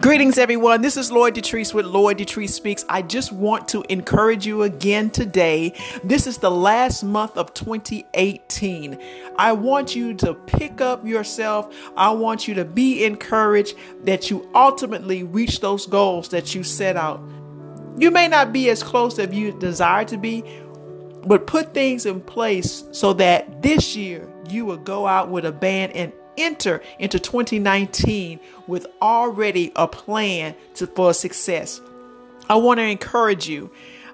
Greetings, everyone. This is Lloyd Detrice with Lloyd Detrice Speaks. I just want to encourage you again today. This is the last month of 2018. I want you to pick up yourself. I want you to be encouraged that you ultimately reach those goals that you set out. You may not be as close as you desire to be, but put things in place so that this year you will go out with a band and enter into 2019 with already a plan to, for success. I want to encourage you.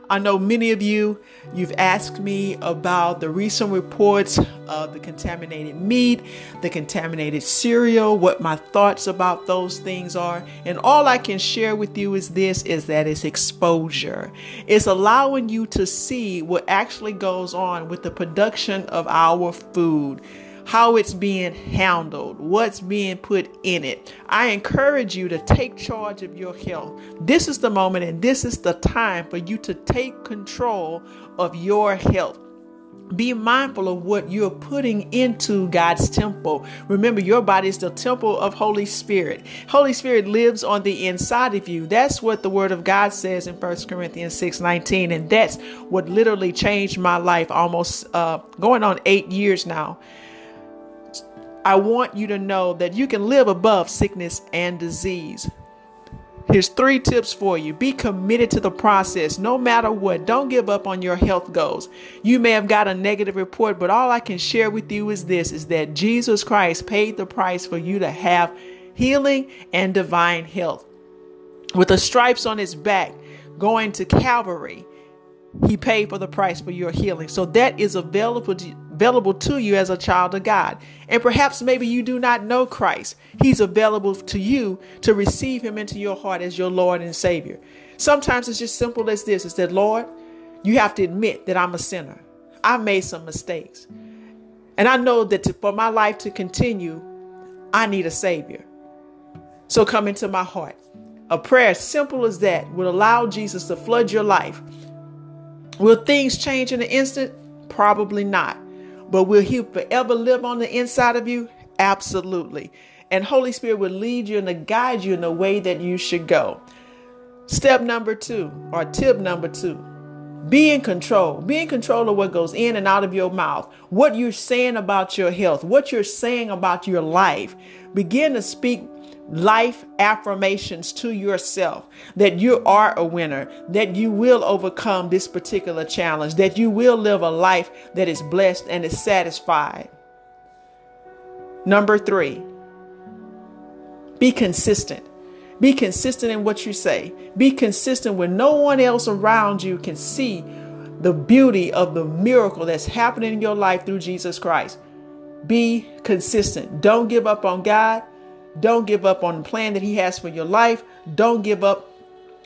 I know many of you, you've asked me about the recent reports of the contaminated meat, the contaminated cereal, what my thoughts about those things are. And all I can share with you is this is that it's exposure. It's allowing you to see what actually goes on with the production of our food how it's being handled, what's being put in it. I encourage you to take charge of your health. This is the moment and this is the time for you to take control of your health. Be mindful of what you're putting into God's temple. Remember, your body is the temple of Holy Spirit. Holy Spirit lives on the inside of you. That's what the Word of God says in 1 Corinthians 6 19. And that's what literally changed my life almost uh, going on eight years now. I want you to know that you can live above sickness and disease. Here's three tips for you. Be committed to the process no matter what. Don't give up on your health goals. You may have got a negative report, but all I can share with you is this is that Jesus Christ paid the price for you to have healing and divine health. With the stripes on his back, going to Calvary, he paid for the price for your healing. So that is available to, available to you as a child of God. And perhaps maybe you do not know Christ. He's available to you to receive him into your heart as your Lord and Savior. Sometimes it's just simple as this. It's that, Lord, you have to admit that I'm a sinner. I've made some mistakes. And I know that to, for my life to continue, I need a Savior. So come into my heart. A prayer as simple as that will allow Jesus to flood your life Will things change in an instant? Probably not. But will He forever live on the inside of you? Absolutely. And Holy Spirit will lead you and guide you in the way that you should go. Step number two, or tip number two, be in control. Be in control of what goes in and out of your mouth, what you're saying about your health, what you're saying about your life. Begin to speak life affirmations to yourself that you are a winner, that you will overcome this particular challenge, that you will live a life that is blessed and is satisfied. Number three, be consistent. Be consistent in what you say. Be consistent when no one else around you can see the beauty of the miracle that's happening in your life through Jesus Christ. Be consistent. Don't give up on God. Don't give up on the plan that He has for your life. Don't give up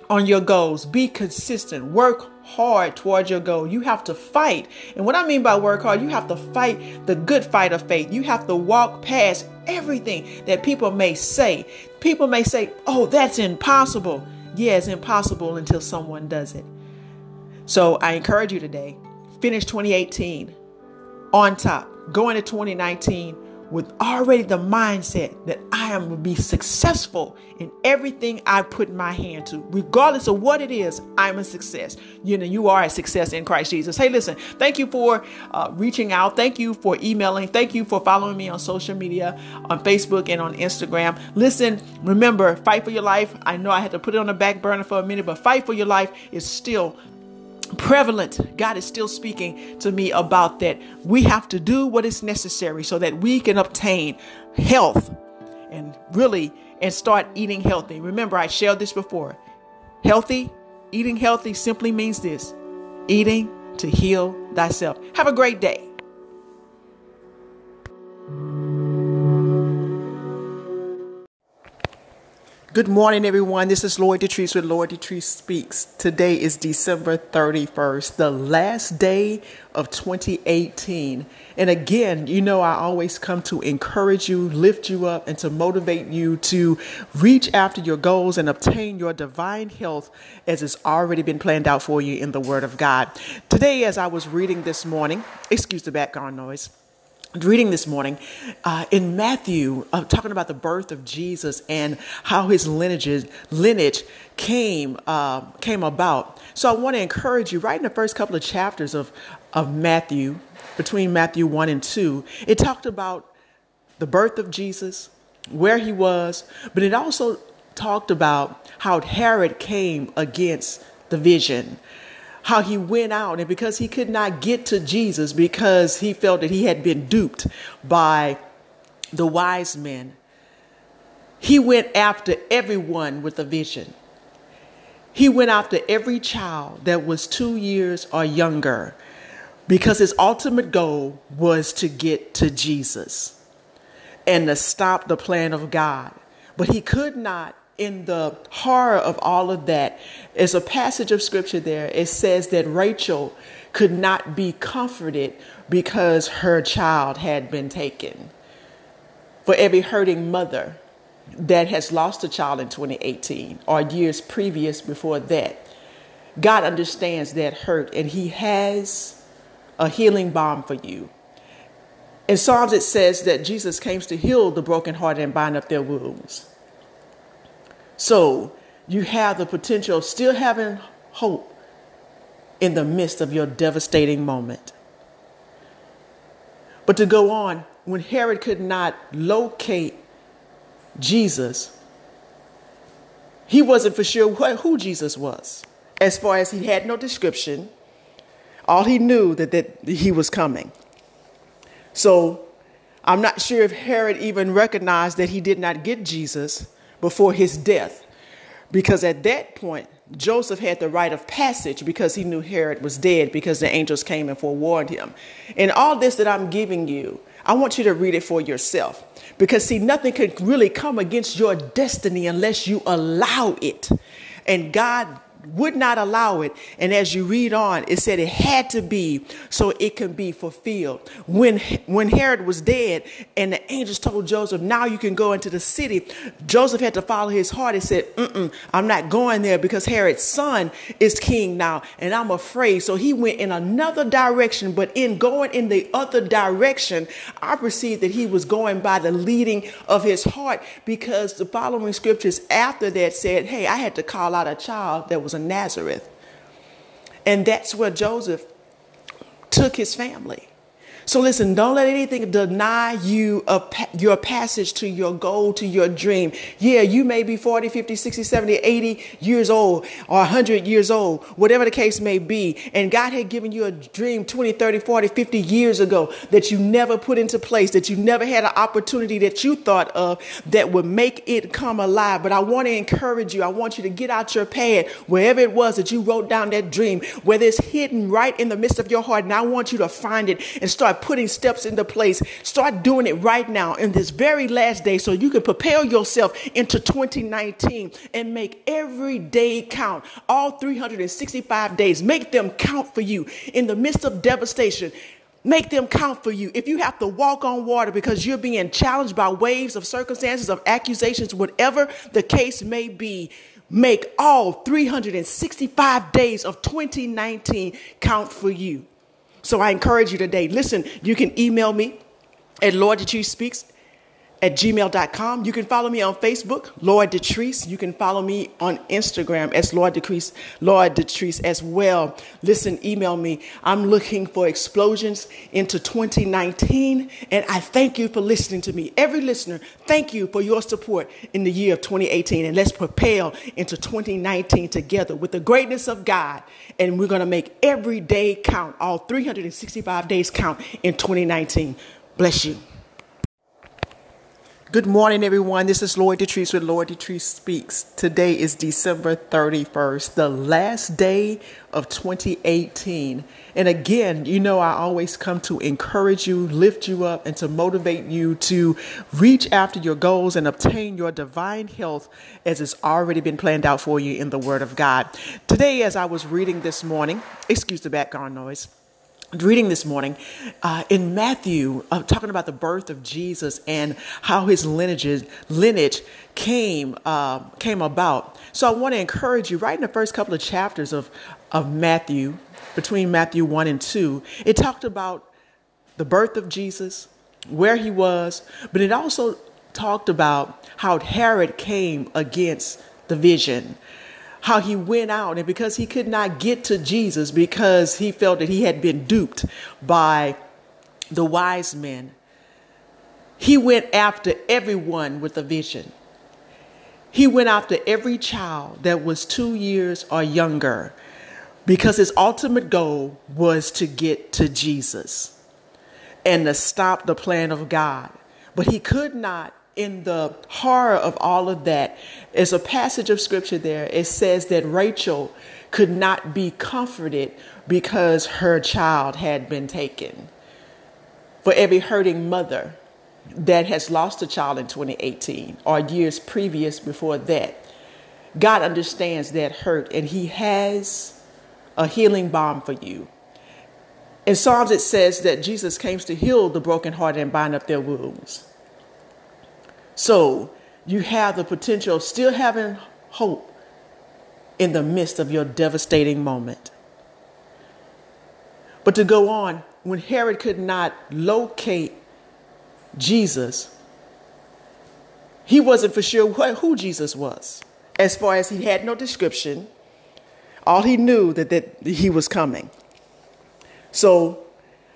on your goals. Be consistent. Work hard towards your goal. You have to fight. And what I mean by work hard, you have to fight the good fight of faith. You have to walk past everything that people may say. People may say, oh, that's impossible. Yeah, it's impossible until someone does it. So I encourage you today finish 2018 on top, go into 2019 with already the mindset that I am to be successful in everything I put my hand to, regardless of what it is, I'm a success. You know, you are a success in Christ Jesus. Hey, listen, thank you for uh, reaching out. Thank you for emailing. Thank you for following me on social media, on Facebook and on Instagram. Listen, remember, fight for your life. I know I had to put it on the back burner for a minute, but fight for your life is still prevalent. God is still speaking to me about that. We have to do what is necessary so that we can obtain health and really and start eating healthy. Remember, I shared this before. Healthy, eating healthy simply means this eating to heal thyself. Have a great day. Good morning, everyone. This is Lloyd Detrice with Lloyd Detrice Speaks. Today is December 31st, the last day of 2018. And again, you know, I always come to encourage you, lift you up, and to motivate you to reach after your goals and obtain your divine health as it's already been planned out for you in the Word of God. Today, as I was reading this morning, excuse the background noise. Reading this morning uh, in Matthew, uh, talking about the birth of Jesus and how his lineage lineage came uh, came about. So I want to encourage you. Right in the first couple of chapters of of Matthew, between Matthew one and two, it talked about the birth of Jesus, where he was, but it also talked about how Herod came against the vision how he went out and because he could not get to Jesus because he felt that he had been duped by the wise men, he went after everyone with a vision. He went after every child that was two years or younger because his ultimate goal was to get to Jesus and to stop the plan of God. But he could not in the horror of all of that is a passage of scripture there. It says that Rachel could not be comforted because her child had been taken. For every hurting mother that has lost a child in 2018 or years previous before that, God understands that hurt and He has a healing balm for you. In Psalms, it says that Jesus came to heal the brokenhearted and bind up their wounds. So you have the potential of still having hope in the midst of your devastating moment. But to go on, when Herod could not locate Jesus, he wasn't for sure what, who Jesus was. As far as he had no description, all he knew that, that he was coming. So I'm not sure if Herod even recognized that he did not get Jesus before his death. Because at that point, Joseph had the right of passage because he knew Herod was dead because the angels came and forewarned him. And all this that I'm giving you, I want you to read it for yourself. Because, see, nothing could really come against your destiny unless you allow it. And God would not allow it. And as you read on, it said it had to be so it can be fulfilled. When, when Herod was dead and the angels told Joseph, now you can go into the city, Joseph had to follow his heart. He said, I'm not going there because Herod's son is king now and I'm afraid. So he went in another direction, but in going in the other direction, I perceived that he was going by the leading of his heart because the following scriptures after that said, hey, I had to call out a child that was was in Nazareth. And that's where Joseph took his family. So listen, don't let anything deny you a, your passage to your goal, to your dream. Yeah, you may be 40, 50, 60, 70, 80 years old or 100 years old, whatever the case may be. And God had given you a dream 20, 30, 40, 50 years ago that you never put into place, that you never had an opportunity that you thought of that would make it come alive. But I want to encourage you. I want you to get out your pad, wherever it was that you wrote down that dream, whether it's hidden right in the midst of your heart. And I want you to find it and start putting steps into place. Start doing it right now in this very last day so you can prepare yourself into 2019 and make every day count. All 365 days, make them count for you in the midst of devastation. Make them count for you. If you have to walk on water because you're being challenged by waves of circumstances, of accusations, whatever the case may be, make all 365 days of 2019 count for you. So I encourage you today. Listen, you can email me at Lloyd Detrice Speaks at gmail.com. You can follow me on Facebook, Lloyd Detrice. You can follow me on Instagram as Lloyd Detrice, Lloyd Detrice as well. Listen, email me. I'm looking for explosions into 2019. And I thank you for listening to me. Every listener, thank you for your support in the year of 2018. And let's propel into 2019 together with the greatness of God. And we're going to make every day count, all 365 days count in 2019. Bless you. Good morning, everyone. This is Lloyd Detrice with Lloyd Detrice Speaks. Today is December 31st, the last day of 2018. And again, you know, I always come to encourage you, lift you up, and to motivate you to reach after your goals and obtain your divine health as it's already been planned out for you in the Word of God. Today, as I was reading this morning, excuse the background noise reading this morning uh, in Matthew, uh, talking about the birth of Jesus and how his lineage lineage came uh, came about. So I want to encourage you. Right in the first couple of chapters of of Matthew, between Matthew one and two, it talked about the birth of Jesus, where he was, but it also talked about how Herod came against the vision. How he went out, and because he could not get to Jesus because he felt that he had been duped by the wise men, he went after everyone with a vision. He went after every child that was two years or younger because his ultimate goal was to get to Jesus and to stop the plan of God. But he could not, in the horror of all of that, there's a passage of scripture there. It says that Rachel could not be comforted because her child had been taken. For every hurting mother, that has lost a child in 2018 or years previous before that. God understands that hurt and He has a healing balm for you. In Psalms, it says that Jesus came to heal the brokenhearted and bind up their wounds. So you have the potential of still having hope in the midst of your devastating moment. But to go on, when Herod could not locate Jesus, he wasn't for sure what, who Jesus was. As far as he had no description, all he knew that, that he was coming. So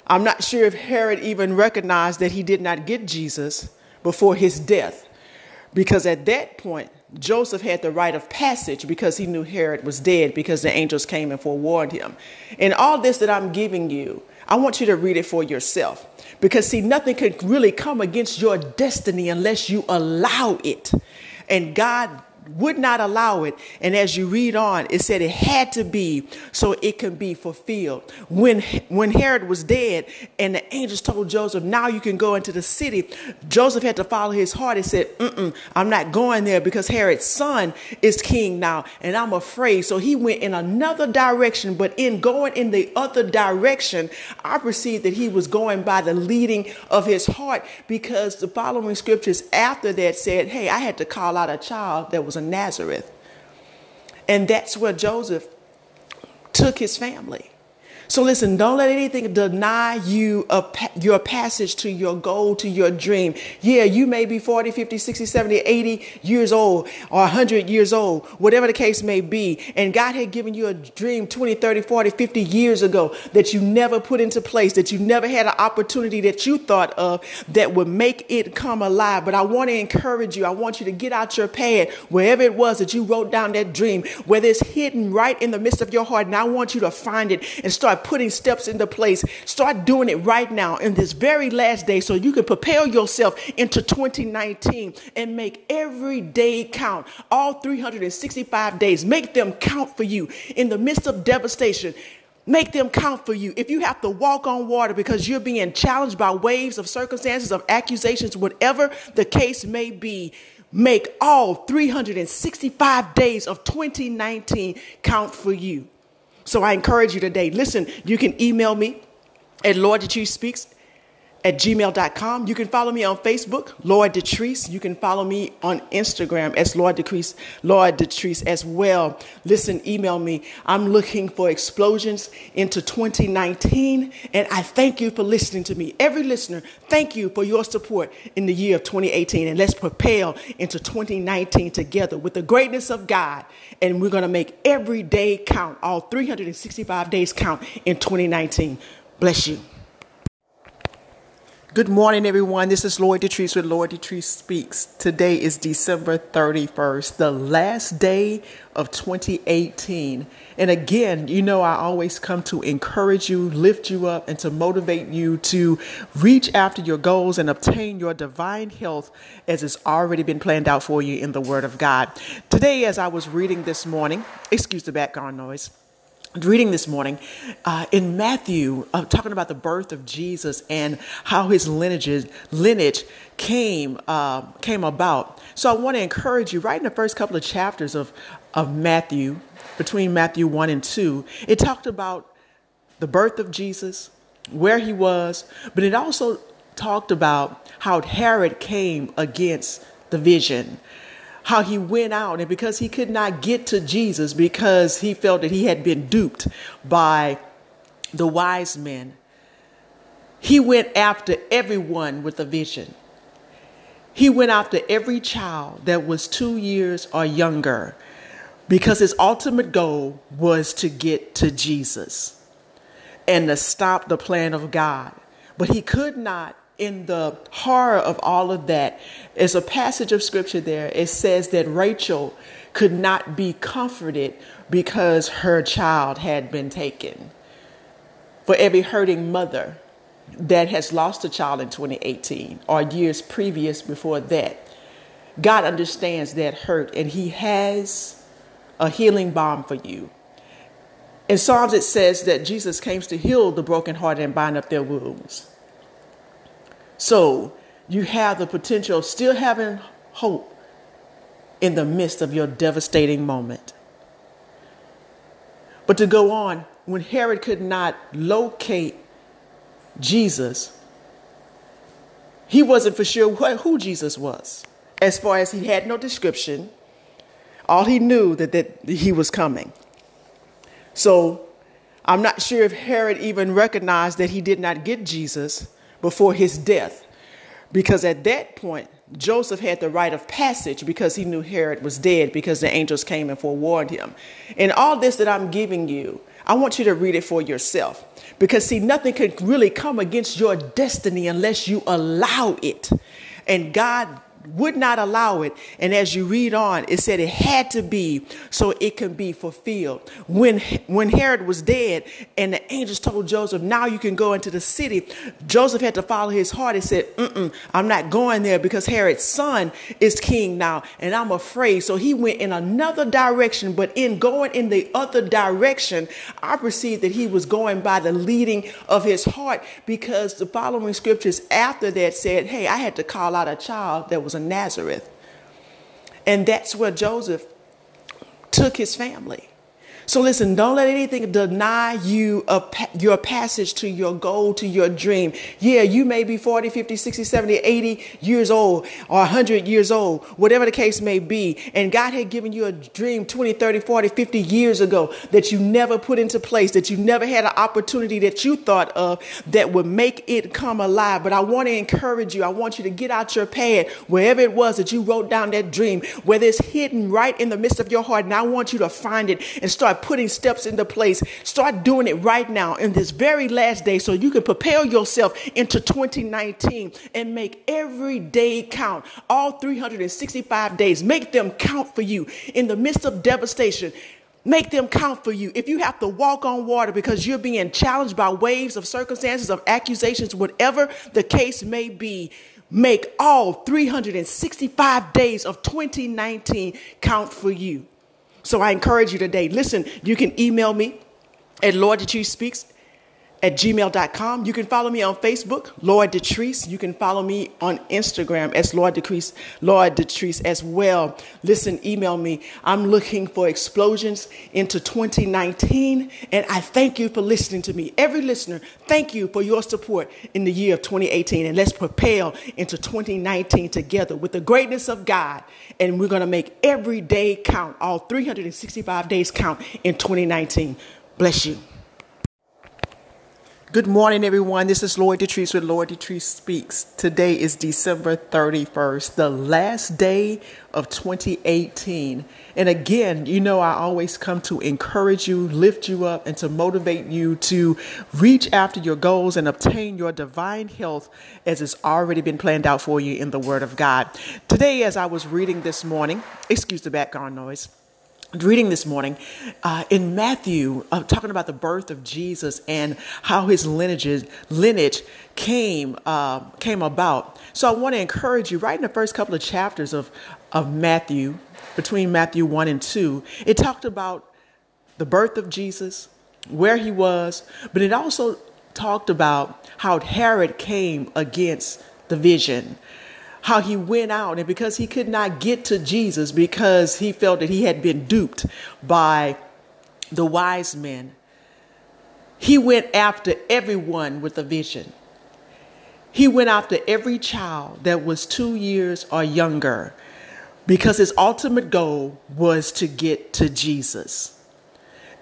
I'm not sure if Herod even recognized that he did not get Jesus before his death, because at that point, Joseph had the right of passage because he knew Herod was dead because the angels came and forewarned him. And all this that I'm giving you, I want you to read it for yourself. Because, see, nothing can really come against your destiny unless you allow it. And God would not allow it. And as you read on, it said it had to be so it can be fulfilled. When, when Herod was dead and the angels told Joseph, now you can go into the city, Joseph had to follow his heart. He said, I'm not going there because Herod's son is king now and I'm afraid. So he went in another direction, but in going in the other direction, I perceived that he was going by the leading of his heart because the following scriptures after that said, hey, I had to call out a child that was was in Nazareth. And that's where Joseph took his family. So listen, don't let anything deny you a, your passage to your goal, to your dream. Yeah, you may be 40, 50, 60, 70, 80 years old or 100 years old, whatever the case may be. And God had given you a dream 20, 30, 40, 50 years ago that you never put into place, that you never had an opportunity that you thought of that would make it come alive. But I want to encourage you. I want you to get out your pad, wherever it was that you wrote down that dream, whether it's hidden right in the midst of your heart. And I want you to find it and start start putting steps into place. Start doing it right now in this very last day so you can prepare yourself into 2019 and make every day count. All 365 days, make them count for you in the midst of devastation. Make them count for you. If you have to walk on water because you're being challenged by waves of circumstances, of accusations, whatever the case may be, make all 365 days of 2019 count for you. So I encourage you today. Listen, you can email me at Lloyd Detrice Speaks at gmail.com. You can follow me on Facebook, Lloyd Detrice. You can follow me on Instagram as Lloyd Detrice, Lloyd Detrice as well. Listen, email me. I'm looking for explosions into 2019. And I thank you for listening to me. Every listener, thank you for your support in the year of 2018. And let's propel into 2019 together with the greatness of God. And we're going to make every day count, all 365 days count in 2019. Bless you. Good morning, everyone. This is Lloyd Detrice with Lloyd Detrice Speaks. Today is December 31st, the last day of 2018. And again, you know, I always come to encourage you, lift you up, and to motivate you to reach after your goals and obtain your divine health as it's already been planned out for you in the Word of God. Today, as I was reading this morning, excuse the background noise reading this morning uh, in Matthew, uh, talking about the birth of Jesus and how his lineage lineage came uh, came about. So I want to encourage you. Right in the first couple of chapters of of Matthew, between Matthew one and two, it talked about the birth of Jesus, where he was, but it also talked about how Herod came against the vision how he went out and because he could not get to Jesus because he felt that he had been duped by the wise men, He went after everyone with a vision. He went after every child that was two years or younger because his ultimate goal was to get to Jesus and to stop the plan of God. But he could not, in the horror of all of that, there's a passage of scripture there. It says that Rachel could not be comforted because her child had been taken. For every hurting mother that has lost a child in 2018 or years previous before that, God understands that hurt and He has a healing balm for you. In Psalms, it says that Jesus came to heal the brokenhearted and bind up their wounds. So you have the potential of still having hope in the midst of your devastating moment. But to go on, when Herod could not locate Jesus, he wasn't for sure who Jesus was. As far as he had no description, all he knew that, that he was coming. So I'm not sure if Herod even recognized that he did not get Jesus before his death, because at that point, Joseph had the right of passage because he knew Herod was dead because the angels came and forewarned him. And all this that I'm giving you, I want you to read it for yourself. Because, see, nothing can really come against your destiny unless you allow it. And God would not allow it. And as you read on, it said it had to be so it can be fulfilled. When, when Herod was dead and the angels told Joseph, now you can go into the city, Joseph had to follow his heart. He said, I'm not going there because Herod's son is king now and I'm afraid. So he went in another direction, but in going in the other direction, I perceived that he was going by the leading of his heart because the following scriptures after that said, hey, I had to call out a child that was was Nazareth. And that's where Joseph took his family. So listen, don't let anything deny you a, your passage to your goal, to your dream. Yeah, you may be 40, 50, 60, 70, 80 years old or 100 years old, whatever the case may be. And God had given you a dream 20, 30, 40, 50 years ago that you never put into place, that you never had an opportunity that you thought of that would make it come alive. But I want to encourage you. I want you to get out your pad, wherever it was that you wrote down that dream, whether it's hidden right in the midst of your heart. And I want you to find it and start start putting steps into place. Start doing it right now in this very last day so you can prepare yourself into 2019 and make every day count. All 365 days, make them count for you in the midst of devastation. Make them count for you. If you have to walk on water because you're being challenged by waves of circumstances, of accusations, whatever the case may be, make all 365 days of 2019 count for you. So I encourage you today. Listen, you can email me at Lloyd Detrice Speaks at gmail.com. You can follow me on Facebook, Lloyd Detrice. You can follow me on Instagram as Lloyd Detrice, Lloyd Detrice as well. Listen, email me. I'm looking for explosions into 2019. And I thank you for listening to me. Every listener, thank you for your support in the year of 2018. And let's prepare into 2019 together with the greatness of God. And we're going to make every day count, all 365 days count in 2019. Bless you. Good morning, everyone. This is Lloyd Detrice with Lloyd Detrice Speaks. Today is December 31st, the last day of 2018. And again, you know, I always come to encourage you, lift you up, and to motivate you to reach after your goals and obtain your divine health as it's already been planned out for you in the Word of God. Today, as I was reading this morning, excuse the background noise reading this morning uh, in Matthew, uh, talking about the birth of Jesus and how his lineage lineage came uh, came about. So I want to encourage you. Right in the first couple of chapters of of Matthew, between Matthew one and two, it talked about the birth of Jesus, where he was, but it also talked about how Herod came against the vision how he went out and because he could not get to Jesus because he felt that he had been duped by the wise men, he went after everyone with a vision. He went after every child that was two years or younger because his ultimate goal was to get to Jesus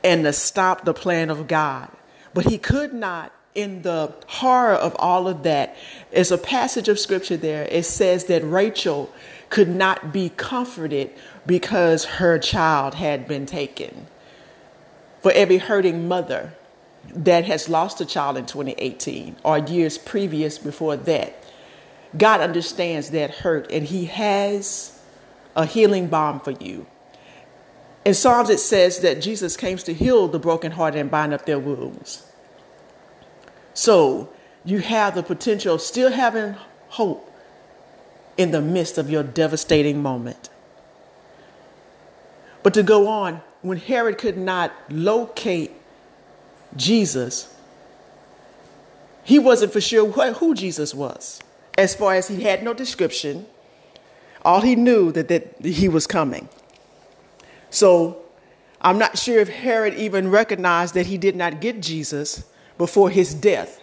and to stop the plan of God. But he could not in the horror of all of that is a passage of scripture there. It says that Rachel could not be comforted because her child had been taken. For every hurting mother that has lost a child in 2018 or years previous before that, God understands that hurt and He has a healing balm for you. In Psalms, it says that Jesus came to heal the brokenhearted and bind up their wounds. So you have the potential of still having hope in the midst of your devastating moment. But to go on, when Herod could not locate Jesus, he wasn't for sure who Jesus was. As far as he had no description, all he knew that, that he was coming. So I'm not sure if Herod even recognized that he did not get Jesus before his death,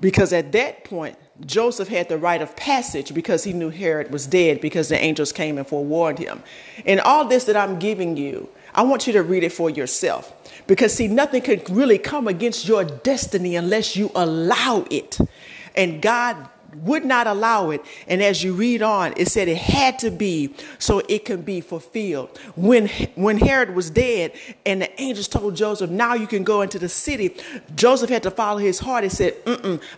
because at that point, Joseph had the right of passage because he knew Herod was dead because the angels came and forewarned him. And all this that I'm giving you, I want you to read it for yourself. Because, see, nothing can really come against your destiny unless you allow it. And God would not allow it. And as you read on, it said it had to be so it can be fulfilled. When, when Herod was dead and the angels told Joseph, now you can go into the city, Joseph had to follow his heart. He said,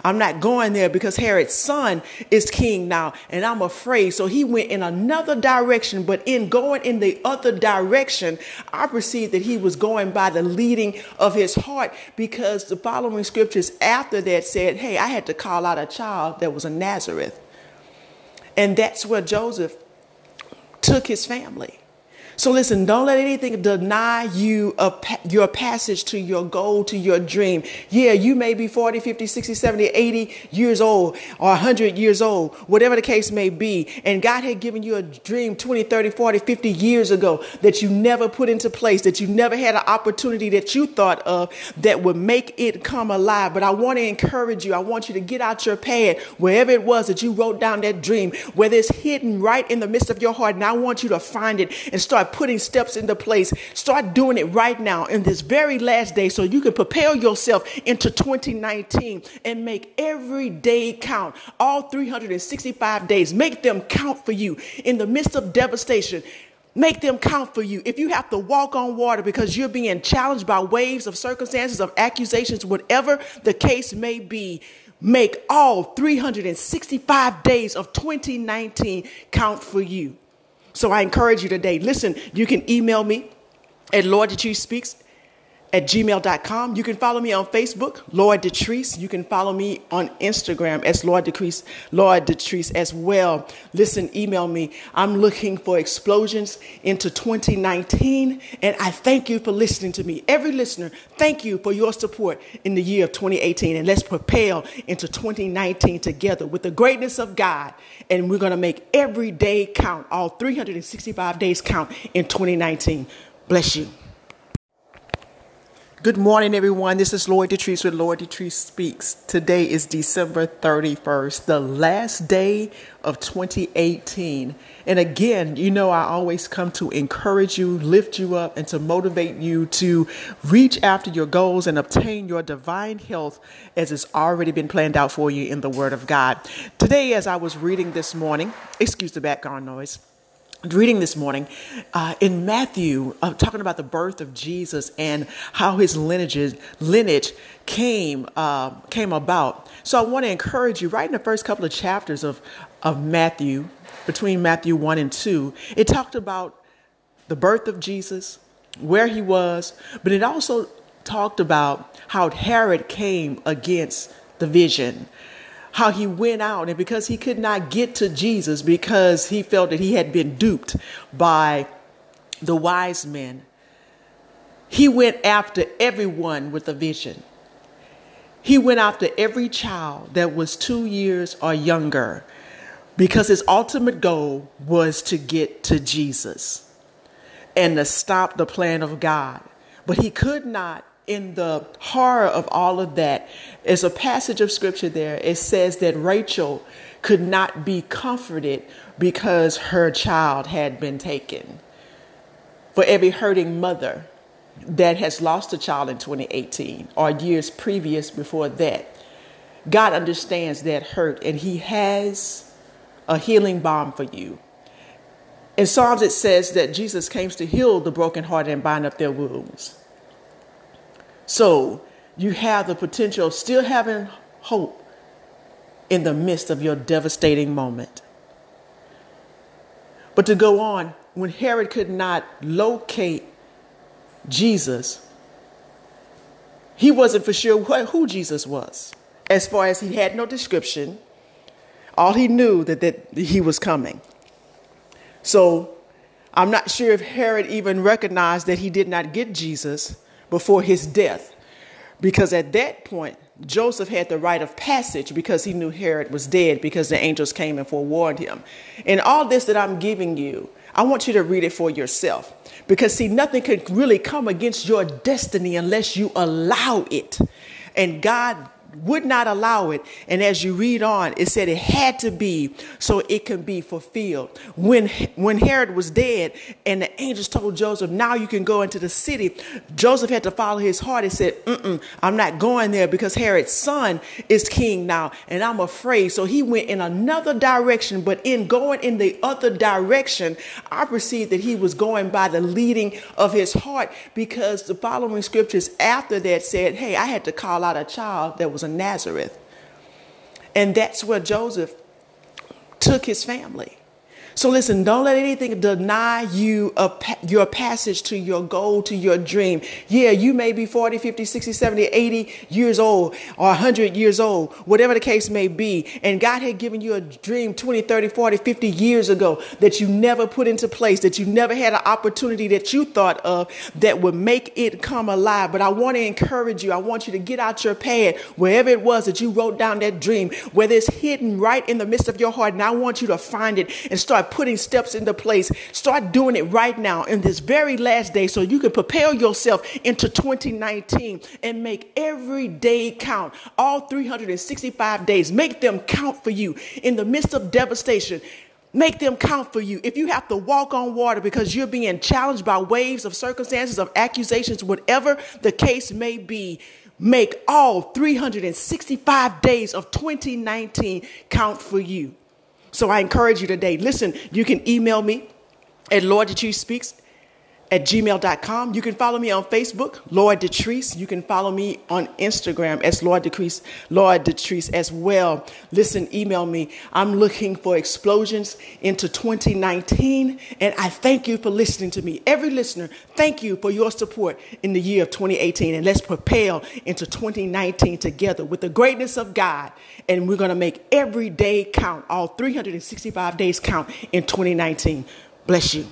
I'm not going there because Herod's son is king now and I'm afraid. So he went in another direction, but in going in the other direction, I perceived that he was going by the leading of his heart because the following scriptures after that said, hey, I had to call out a child that was of Nazareth. And that's where Joseph took his family. So listen, don't let anything deny you a, your passage to your goal, to your dream. Yeah, you may be 40, 50, 60, 70, 80 years old or 100 years old, whatever the case may be. And God had given you a dream 20, 30, 40, 50 years ago that you never put into place, that you never had an opportunity that you thought of that would make it come alive. But I want to encourage you. I want you to get out your pad, wherever it was that you wrote down that dream, whether it's hidden right in the midst of your heart. And I want you to find it and start start putting steps into place. Start doing it right now in this very last day so you can prepare yourself into 2019 and make every day count. All 365 days, make them count for you in the midst of devastation. Make them count for you. If you have to walk on water because you're being challenged by waves of circumstances, of accusations, whatever the case may be, make all 365 days of 2019 count for you. So I encourage you today. Listen, you can email me at Lloyd Detrice Speaks at gmail.com. You can follow me on Facebook, Lloyd Detrice. You can follow me on Instagram as Lloyd Detrice, Lloyd Detrice as well. Listen, email me. I'm looking for explosions into 2019, and I thank you for listening to me. Every listener, thank you for your support in the year of 2018, and let's propel into 2019 together with the greatness of God, and we're going to make every day count, all 365 days count in 2019. Bless you. Good morning, everyone. This is Lloyd Detrice with Lloyd Detrice Speaks. Today is December 31st, the last day of 2018. And again, you know, I always come to encourage you, lift you up, and to motivate you to reach after your goals and obtain your divine health as it's already been planned out for you in the Word of God. Today, as I was reading this morning, excuse the background noise reading this morning uh, in Matthew, uh, talking about the birth of Jesus and how his lineage lineage came uh, came about. So I want to encourage you. Right in the first couple of chapters of of Matthew, between Matthew one and two, it talked about the birth of Jesus, where he was, but it also talked about how Herod came against the vision how he went out and because he could not get to Jesus because he felt that he had been duped by the wise men, he went after everyone with a vision. He went after every child that was two years or younger because his ultimate goal was to get to Jesus and to stop the plan of God. But he could not in the horror of all of that is a passage of scripture there. It says that Rachel could not be comforted because her child had been taken. For every hurting mother that has lost a child in 2018 or years previous before that, God understands that hurt and He has a healing balm for you. In Psalms, it says that Jesus came to heal the brokenhearted and bind up their wounds. So you have the potential of still having hope in the midst of your devastating moment. But to go on, when Herod could not locate Jesus, he wasn't for sure what, who Jesus was. As far as he had no description, all he knew that, that he was coming. So I'm not sure if Herod even recognized that he did not get Jesus before his death, because at that point, Joseph had the right of passage because he knew Herod was dead because the angels came and forewarned him. And all this that I'm giving you, I want you to read it for yourself. Because, see, nothing can really come against your destiny unless you allow it. And God would not allow it. And as you read on, it said it had to be so it can be fulfilled. When, when Herod was dead and the angels told Joseph, now you can go into the city, Joseph had to follow his heart and said, I'm not going there because Herod's son is king now and I'm afraid. So he went in another direction, but in going in the other direction, I perceived that he was going by the leading of his heart because the following scriptures after that said, hey, I had to call out a child that was of Nazareth. And that's where Joseph took his family. So listen, don't let anything deny you a, your passage to your goal, to your dream. Yeah, you may be 40, 50, 60, 70, 80 years old or 100 years old, whatever the case may be. And God had given you a dream 20, 30, 40, 50 years ago that you never put into place, that you never had an opportunity that you thought of that would make it come alive. But I want to encourage you. I want you to get out your pad, wherever it was that you wrote down that dream, whether it's hidden right in the midst of your heart. And I want you to find it and start putting steps into place. Start doing it right now in this very last day so you can prepare yourself into 2019 and make every day count. All 365 days, make them count for you in the midst of devastation. Make them count for you. If you have to walk on water because you're being challenged by waves of circumstances, of accusations, whatever the case may be, make all 365 days of 2019 count for you. So I encourage you today. Listen, you can email me at Lloyd Detrice Speaks at gmail.com. You can follow me on Facebook, Lloyd Detrice. You can follow me on Instagram as Lloyd Detrice, Lloyd Detrice as well. Listen, email me. I'm looking for explosions into 2019. And I thank you for listening to me. Every listener, thank you for your support in the year of 2018. And let's propel into 2019 together with the greatness of God. And we're going to make every day count, all 365 days count in 2019. Bless you.